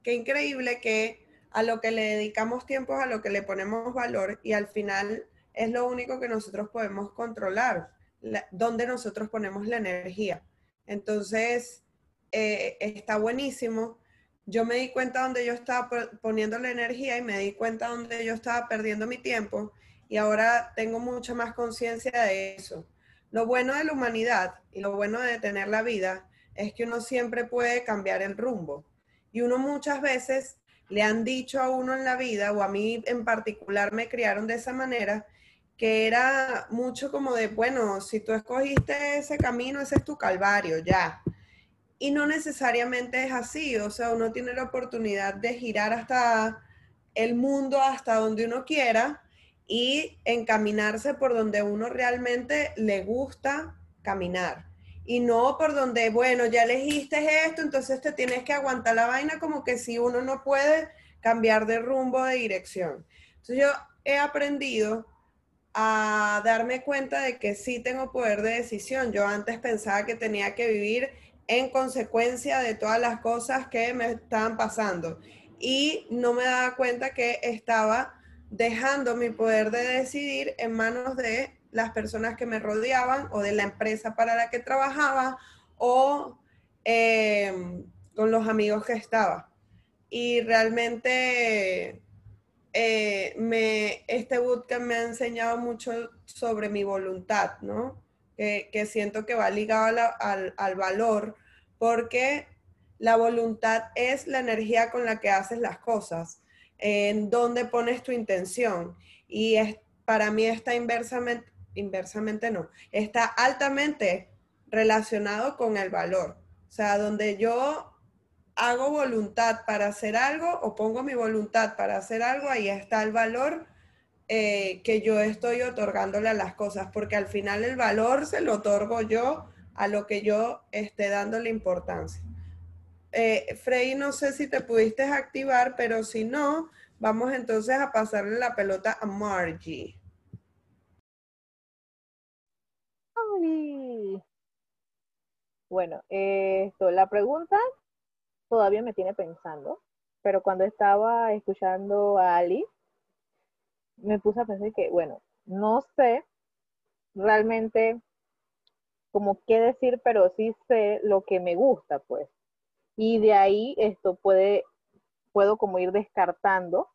qué increíble que a lo que le dedicamos tiempo a lo que le ponemos valor y al final es lo único que nosotros podemos controlar, donde nosotros ponemos la energía. Entonces, eh, está buenísimo yo me di cuenta donde yo estaba poniendo la energía y me di cuenta donde yo estaba perdiendo mi tiempo y ahora tengo mucha más conciencia de eso. Lo bueno de la humanidad y lo bueno de tener la vida es que uno siempre puede cambiar el rumbo. Y uno muchas veces le han dicho a uno en la vida, o a mí en particular me criaron de esa manera, que era mucho como de, bueno, si tú escogiste ese camino, ese es tu calvario, ya. Y no necesariamente es así, o sea, uno tiene la oportunidad de girar hasta el mundo, hasta donde uno quiera, y encaminarse por donde uno realmente le gusta caminar. Y no por donde, bueno, ya elegiste esto, entonces te tienes que aguantar la vaina como que si uno no puede cambiar de rumbo, de dirección. Entonces yo he aprendido a darme cuenta de que sí tengo poder de decisión. Yo antes pensaba que tenía que vivir en consecuencia de todas las cosas que me estaban pasando y no me daba cuenta que estaba dejando mi poder de decidir en manos de las personas que me rodeaban o de la empresa para la que trabajaba o eh, con los amigos que estaba. Y realmente eh, me, este bootcamp me ha enseñado mucho sobre mi voluntad, ¿no? Que, siento que va ligado al, al valor, porque la voluntad es la energía con la que haces las cosas en dónde pones tu intención. Y es, para mí está inversamente, inversamente no, está altamente relacionado con el valor. O sea, donde yo hago voluntad para hacer algo o pongo mi voluntad para hacer algo, ahí está el valor eh, que yo estoy otorgándole a las cosas, porque al final el valor se lo otorgo yo a lo que yo esté dándole importancia. Eh, Frey, no sé si te pudiste activar, pero si no, vamos entonces a pasarle la pelota a Margie. Bueno, esto, la pregunta todavía me tiene pensando, pero cuando estaba escuchando a Ali, me puse a pensar que, bueno, no sé realmente como qué decir, pero sí sé lo que me gusta, pues. Y de ahí esto puede, puedo como ir descartando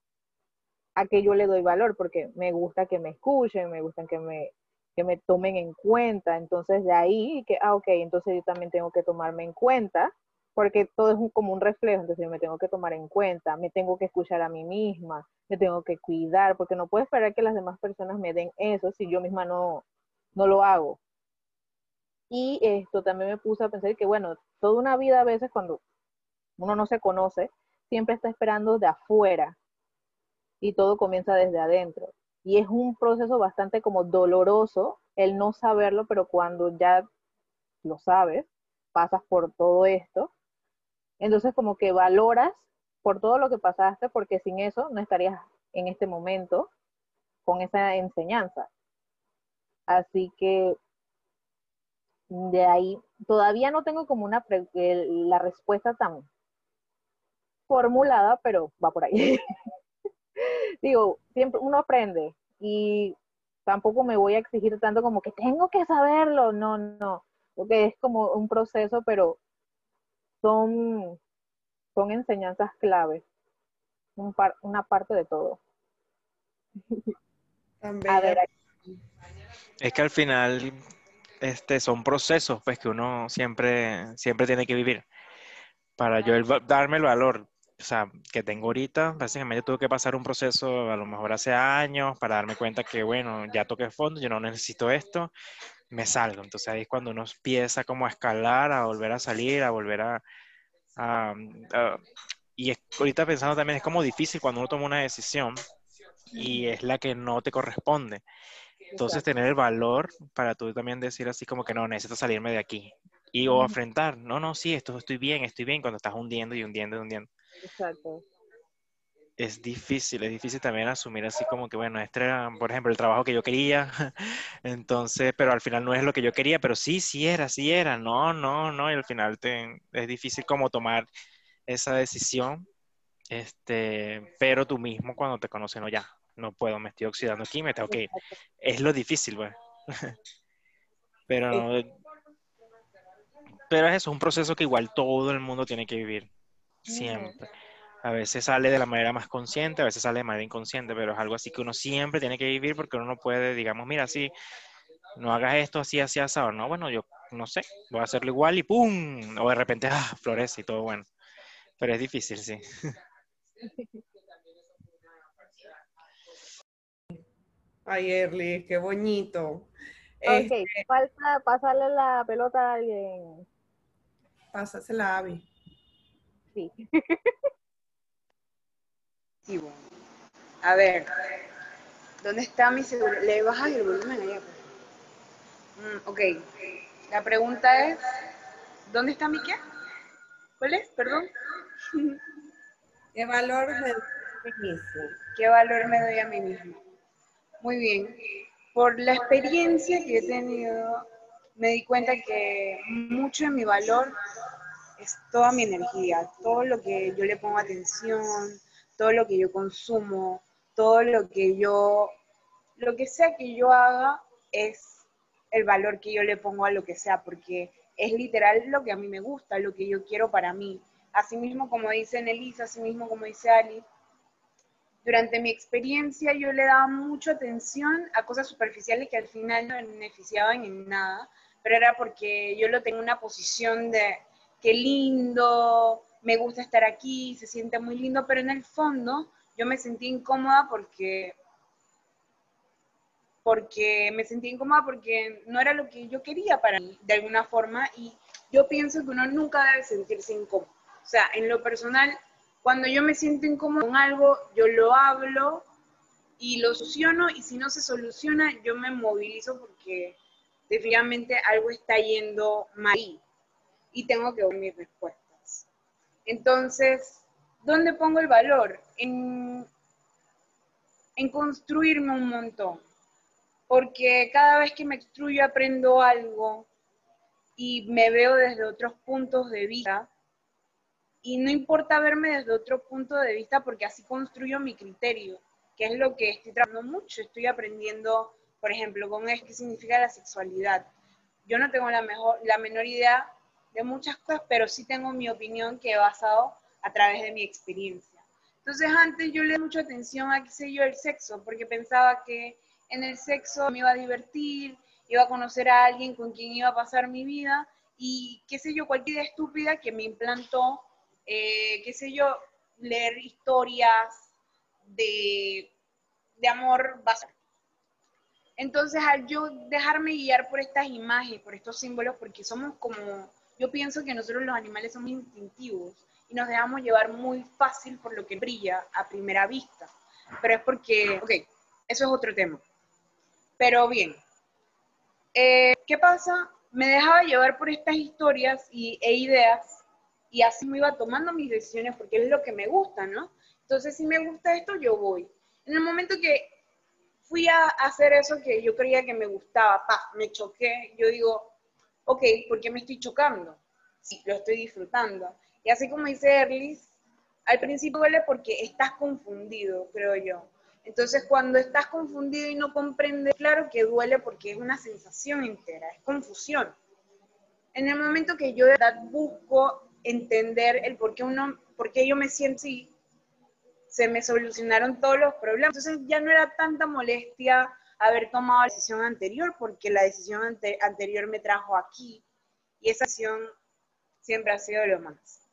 a que yo le doy valor, porque me gusta que me escuchen, me gusta que me, que me tomen en cuenta, entonces de ahí que, ah, ok, entonces yo también tengo que tomarme en cuenta, porque todo es como un reflejo, entonces yo me tengo que tomar en cuenta, me tengo que escuchar a mí misma, me tengo que cuidar, porque no puedo esperar que las demás personas me den eso si yo misma no, no lo hago. Y esto también me puso a pensar que, bueno, toda una vida a veces cuando uno no se conoce, siempre está esperando de afuera y todo comienza desde adentro. Y es un proceso bastante como doloroso el no saberlo, pero cuando ya lo sabes, pasas por todo esto, entonces como que valoras por todo lo que pasaste, porque sin eso no estarías en este momento con esa enseñanza. Así que de ahí todavía no tengo como una la respuesta tan formulada, pero va por ahí. Digo, siempre uno aprende y tampoco me voy a exigir tanto como que tengo que saberlo, no, no, porque es como un proceso, pero son, son enseñanzas claves, una parte de todo. es que al final este, son procesos pues, que uno siempre, siempre tiene que vivir. Para yo darme el valor o sea, que tengo ahorita, básicamente tuve que pasar un proceso a lo mejor hace años para darme cuenta que, bueno, ya toqué fondo, yo no necesito esto, me salgo. Entonces ahí es cuando uno empieza como a escalar, a volver a salir, a volver a... y ahorita pensando también es como difícil cuando uno toma una decisión y es la que no te corresponde. Entonces tener el valor para tú también decir así como que no, necesito salirme de aquí. Y o enfrentar, no, no, sí, esto estoy bien, estoy bien, cuando estás hundiendo y hundiendo y hundiendo. Exacto. Es difícil, es difícil también asumir así como que, bueno, este era, por ejemplo, el trabajo que yo quería, entonces, pero al final no es lo que yo quería, pero sí, sí era, sí era, no, no, no, y al final te, es difícil como tomar esa decisión, este, pero tú mismo cuando te conoces, no, ya, no puedo, me estoy oxidando aquí, me tengo que Es lo difícil, pues. pero, pero es eso, es un proceso que igual todo el mundo tiene que vivir Siempre. A veces sale de la manera más consciente, a veces sale de manera inconsciente, pero es algo así que uno siempre tiene que vivir porque uno no puede, digamos, mira, así, no hagas esto así, así, asado. No, bueno, yo no sé, voy a hacerlo igual y ¡pum! O de repente, ah, florece y todo bueno. Pero es difícil, sí. Ay, Erly, qué bonito. Ok, Este, falta pasarle la pelota a alguien. pásasela a Abby. Sí. A ver, ¿dónde está mi celular? Le bajas el volumen allá. Mm, ok, la pregunta es, ¿dónde está mi qué? ¿Cuál es? Perdón. ¿Qué valor me da a mí mismo? ¿Qué valor me doy a mí misma? Muy bien. Por la experiencia que he tenido, me di cuenta que mucho de mi valor es toda mi energía, todo lo que yo le pongo atención, todo lo que yo consumo, todo lo que yo, lo que sea que yo haga es el valor que yo le pongo a lo que sea, porque es literal lo que a mí me gusta, lo que yo quiero para mí. Asimismo, como dice Nelisa, asimismo, como dice Ali, durante mi experiencia yo le daba mucha atención a cosas superficiales que al final no me beneficiaban en nada, pero era porque yo lo tengo en una posición de qué lindo, me gusta estar aquí, se siente muy lindo, pero en el fondo yo me sentí incómoda porque porque me sentí incómoda porque no era lo que yo quería para mí, de alguna forma, y yo pienso que uno nunca debe sentirse incómodo. O sea, en lo personal, cuando yo me siento incómodo con algo, yo lo hablo y lo soluciono, y si no se soluciona, yo me movilizo porque definitivamente algo está yendo mal y tengo que ver mis respuestas. Entonces, ¿dónde pongo el valor? En, construirme un montón porque cada vez que me extruyo aprendo algo y me veo desde otros puntos de vista. Y no importa verme desde otro punto de vista porque así construyo mi criterio, que es lo que estoy trabajando mucho. Estoy aprendiendo, por ejemplo, con es qué significa la sexualidad. Yo no tengo la, mejor, la menor idea de muchas cosas, pero sí tengo mi opinión que he basado a través de mi experiencia. Entonces antes yo le mucha atención a, qué sé yo, el sexo, porque pensaba que en el sexo me iba a divertir, iba a conocer a alguien con quien iba a pasar mi vida y qué sé yo, cualquier idea estúpida que me implantó, eh, qué sé yo, leer historias de, de amor básico. Entonces, al yo dejarme guiar por estas imágenes, por estos símbolos, porque somos como, yo pienso que nosotros los animales somos instintivos y nos dejamos llevar muy fácil por lo que brilla a primera vista. Pero es porque, ok, eso es otro tema. Pero bien, eh, ¿qué pasa? Me dejaba llevar por estas historias y, e ideas y así me iba tomando mis decisiones porque es lo que me gusta, ¿no? Entonces, si me gusta esto, yo voy. En el momento que fui a hacer eso que yo creía que me gustaba, pa, me choqué, yo digo, ok, ¿por qué me estoy chocando? Sí, lo estoy disfrutando. Y así como dice Erlis, al principio duele porque estás confundido, creo yo. Entonces, cuando estás confundido y no comprendes, claro que duele porque es una sensación entera, es confusión. En el momento que yo de verdad busco entender el por qué, uno, por qué yo me siento así, se me solucionaron todos los problemas. Entonces ya no era tanta molestia haber tomado la decisión anterior, porque la decisión ante, anterior me trajo aquí y esa decisión siempre ha sido lo más.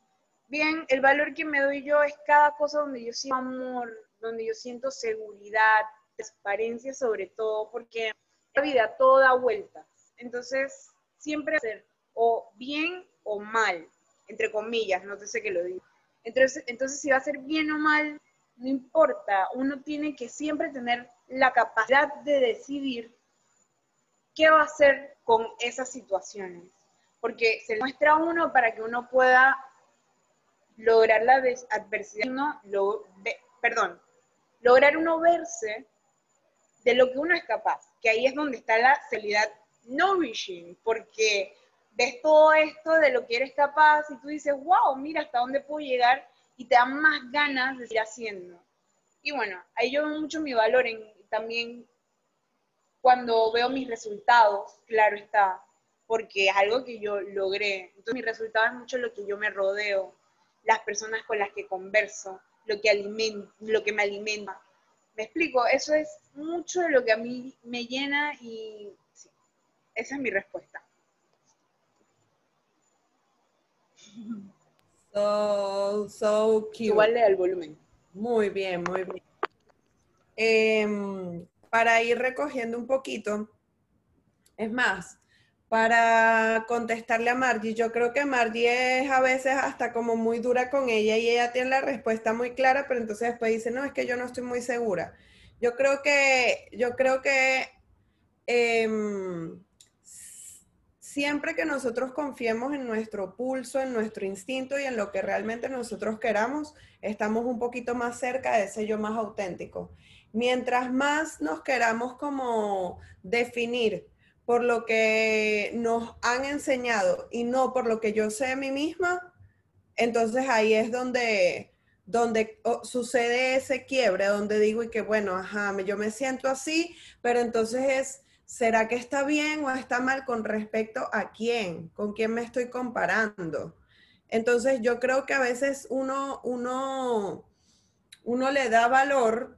Bien, el valor que me doy yo es cada cosa donde yo siento amor, donde yo siento seguridad, transparencia sobre todo, porque la vida todo da vueltas. Entonces, siempre hacer o bien o mal, entre comillas, no te sé que lo digo. Entonces, entonces, si va a ser bien o mal, no importa, uno tiene que siempre tener la capacidad de decidir qué va a hacer con esas situaciones, porque se muestra a uno para que uno pueda lograr la adversidad, lo, perdón, lograr uno verse de lo que uno es capaz, que ahí es donde está la realidad nourishing, porque ves todo esto de lo que eres capaz y tú dices, wow, mira hasta dónde puedo llegar y te dan más ganas de seguir haciendo. Y bueno, ahí yo veo mucho mi valor en también cuando veo mis resultados, claro está, porque es algo que yo logré. Entonces mi resultado es mucho lo que yo me rodeo. las personas con las que converso, lo que, lo que me alimenta. Me explico, eso es mucho de lo que a mí me llena y sí, esa es mi respuesta. So, so cute. Igual al volumen. Muy bien, muy bien. Em, para ir recogiendo un poquito, es más, para contestarle a Margie, yo creo que Margie es a veces hasta como muy dura con ella y ella tiene la respuesta muy clara, pero entonces después dice, no, es que yo no estoy muy segura. Yo creo que, yo creo que em, siempre que nosotros confiemos en nuestro pulso, en nuestro instinto y en lo que realmente nosotros queramos, estamos un poquito más cerca de ese yo más auténtico. Mientras más nos queramos como definir por lo que nos han enseñado y no por lo que yo sé de mí misma, entonces ahí es donde, donde oh, sucede ese quiebre, donde digo y que bueno, ajá, yo me siento así, pero entonces es, ¿será que está bien o está mal con respecto a quién? ¿Con quién me estoy comparando? Entonces yo creo que a veces uno, uno, uno le da valor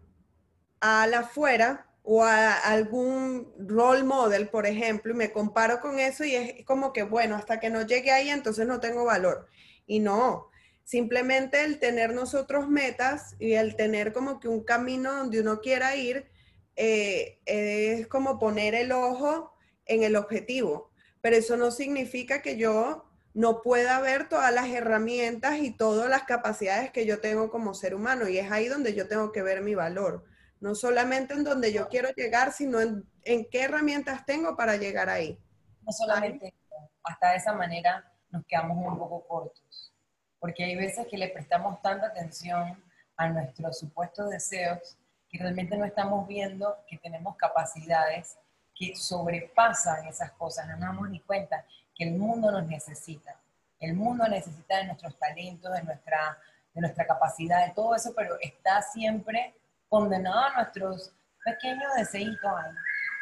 a la afuera o a algún role model, por ejemplo, y me comparo con eso y es como que, bueno, hasta que no llegue ahí, entonces no tengo valor. Y no, simplemente el tener nosotros metas y el tener como que un camino donde uno quiera ir, eh, es como poner el ojo en el objetivo. Pero eso no significa que yo no pueda ver todas las herramientas y todas las capacidades que yo tengo como ser humano. Y es ahí donde yo tengo que ver mi valor. No solamente en donde yo quiero llegar, sino en, qué herramientas tengo para llegar ahí. no solamente eso, hasta de esa manera nos quedamos un poco cortos, porque hay veces que le prestamos tanta atención a nuestros supuestos deseos que realmente no estamos viendo que tenemos capacidades que sobrepasan esas cosas, no nos damos ni cuenta que el mundo nos necesita, el mundo necesita de nuestros talentos, de nuestra, de nuestra capacidad, de todo eso, pero está siempre condenado a nuestros pequeños deseitos.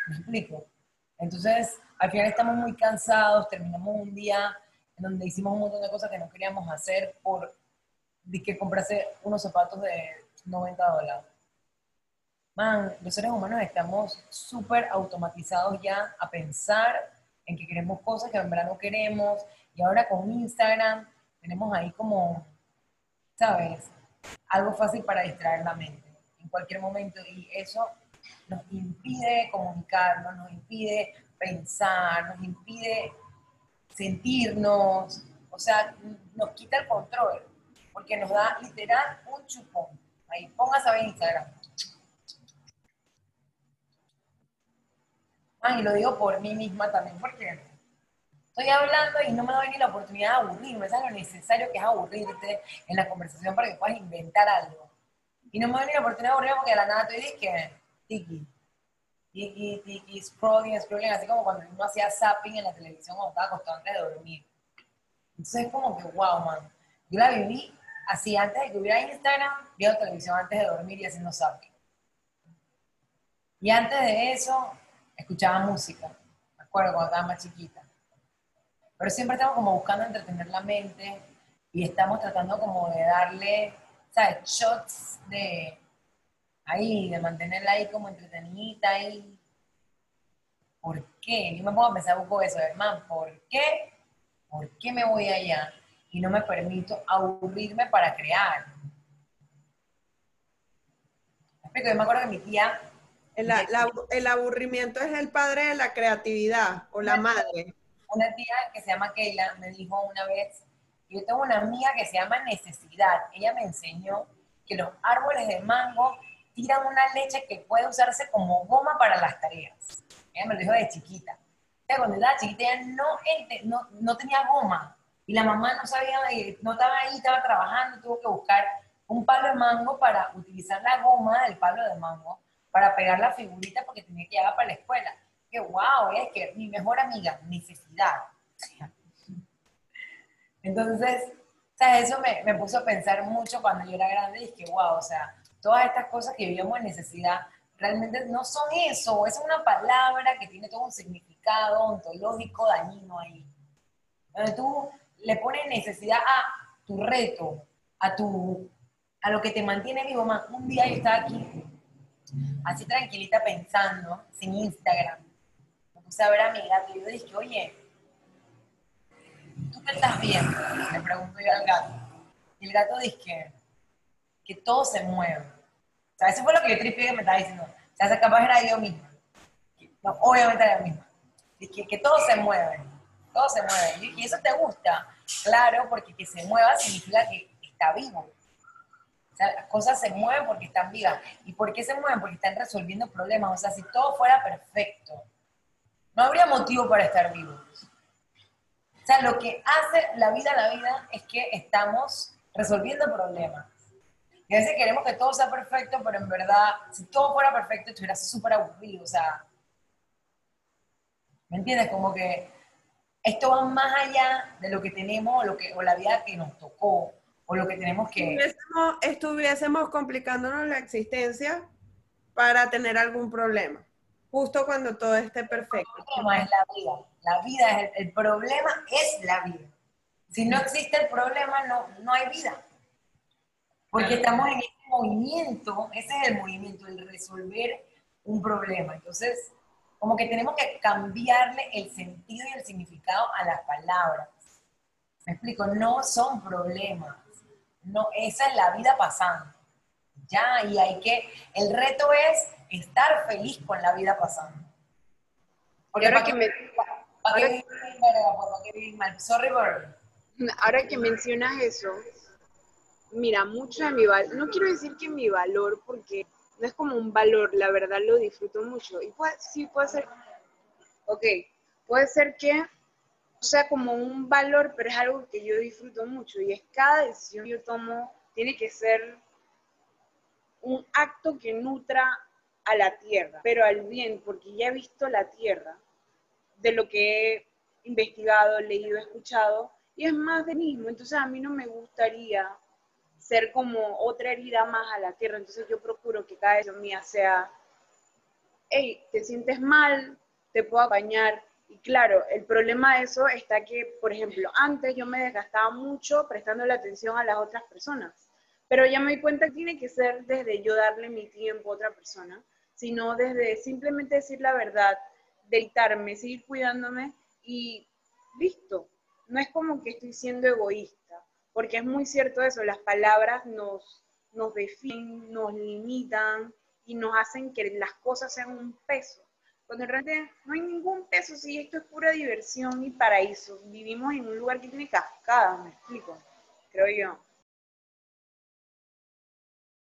¿Me explico? Entonces, al final estamos muy cansados, terminamos un día en donde hicimos un montón de cosas que no queríamos hacer por que comprarse unos zapatos de 90 dólares. Man, los seres humanos estamos súper automatizados ya a pensar en que queremos cosas que en verdad no queremos. Y ahora con Instagram tenemos ahí como, ¿sabes? Algo fácil para distraer la mente en cualquier momento. Y eso nos impide comunicarnos, nos impide pensar, nos impide sentirnos, o sea, nos quita el control, porque nos da literal un chupón. Ahí, póngase a ver Instagram. Y lo digo por mí misma también, porque estoy hablando y no me doy ni la oportunidad de aburrirme, ¿sabes lo necesario que es aburrirte en la conversación para que puedas inventar algo? Y no me doy ni la oportunidad de aburrirme porque de la nada estoy que tiki, tiki, tiki, scrolling, scrolling, así como cuando uno hacía zapping en la televisión cuando estaba acostado antes de dormir. Entonces es como que, wow, man, yo la viví así antes de que hubiera Instagram, viendo televisión antes de dormir y haciendo zapping. Y antes de eso, escuchaba música, me acuerdo cuando estaba más chiquita. Pero siempre estamos como buscando entretener la mente y estamos tratando como de darle, ¿sabes? Shots de ahí, de mantenerla ahí como entretenida ahí. ¿Por qué? Yo me pongo a pensar un poco eso, hermano, ¿por qué? ¿Por qué me voy allá y no me permito aburrirme para crear? Yo me acuerdo que mi tía El, la- el aburrimiento es el padre de la creatividad o la madre. una tía que se llama Keila me dijo una vez, yo tengo una amiga que se llama Necesidad. Ella me enseñó que los árboles de mango tiran una leche que puede usarse como goma para las tareas. Ella me lo dijo de chiquita. O sea, cuando era chiquita ella no, no, no tenía goma y la mamá no sabía, eh, no estaba ahí, estaba trabajando, tuvo que buscar un palo de mango para utilizar la goma del palo de mango para pegar la figurita porque tenía que llevar para la escuela. Que wow, es que mi mejor amiga, necesidad. Entonces, ¿sabes? Eso me, me puso a pensar mucho cuando yo era grande y es que wow, o sea, todas estas cosas que vivíamos en necesidad realmente no son eso, es una palabra que tiene todo un significado ontológico dañino ahí. Donde tú le pones necesidad a tu reto, a tu, a lo que te mantiene vivo. Man, un día yo estaba aquí, así tranquilita pensando, sin Instagram. Me puse a ver a mi gato y yo dije, oye, ¿tú qué estás viendo? Le pregunto yo al gato. Y el gato dice que, todo se mueve. O sea, eso fue lo que yo tripié que me estaba diciendo. O sea, esa capaz era yo misma. No, obviamente era yo misma. Dice que, todo se mueve. Todo se mueve. Y eso te gusta. Claro, porque que se mueva significa que está vivo. Sea, las cosas se mueven porque están vivas. ¿Y por qué se mueven? Porque están resolviendo problemas. O sea, si todo fuera perfecto, no habría motivo para estar vivos. O sea, lo que hace la vida la vida es que estamos resolviendo problemas. Y a veces queremos que todo sea perfecto, pero en verdad, si todo fuera perfecto, estuviera súper aburrido. O sea, ¿me entiendes? Como que esto va más allá de lo que tenemos lo que, o la vida que nos tocó o lo que tenemos que... Estuviésemos, estuviésemos complicándonos la existencia para tener algún problema, justo cuando todo esté perfecto. El problema es la vida. La vida es el, el problema es la vida. Si no existe el problema, no, no hay vida. Porque estamos en ese movimiento, ese es el movimiento, el resolver un problema. Entonces, como que tenemos que cambiarle el sentido y el significado a las palabras. Me explico, no son problemas. No, esa es la vida pasando. Ya, y hay que, el reto es estar feliz con la vida pasando. Porque ahora que me- para que mal. Sorry, Bird. Ahora que mencionas eso, mira, mucho de mi valor, no quiero decir que mi valor, porque no es como un valor, la verdad lo disfruto mucho. Y puede, sí puede ser, ok, puede ser que o sea como un valor, pero es algo que yo disfruto mucho. Y es cada decisión que yo tomo, tiene que ser un acto que nutra a la tierra, pero al bien, porque ya he visto la tierra de lo que he investigado, leído, escuchado, y es más de mismo. Entonces a mí no me gustaría ser como otra herida más a la tierra. Entonces yo procuro que cada decisión mía sea, hey, te sientes mal, te puedo acompañar. Y claro, el problema de eso está que, por ejemplo, antes yo me desgastaba mucho prestando la atención a las otras personas, pero ya me di cuenta que tiene que ser desde yo darle mi tiempo a otra persona, sino desde simplemente decir la verdad, deitarme, seguir cuidándome y listo. No es como que estoy siendo egoísta, porque es muy cierto eso, las palabras nos, nos definen, nos limitan y nos hacen que las cosas sean un peso. Cuando en realidad no hay ningún peso, si esto es pura diversión y paraíso. Vivimos en un lugar que tiene cascadas, me explico, creo yo.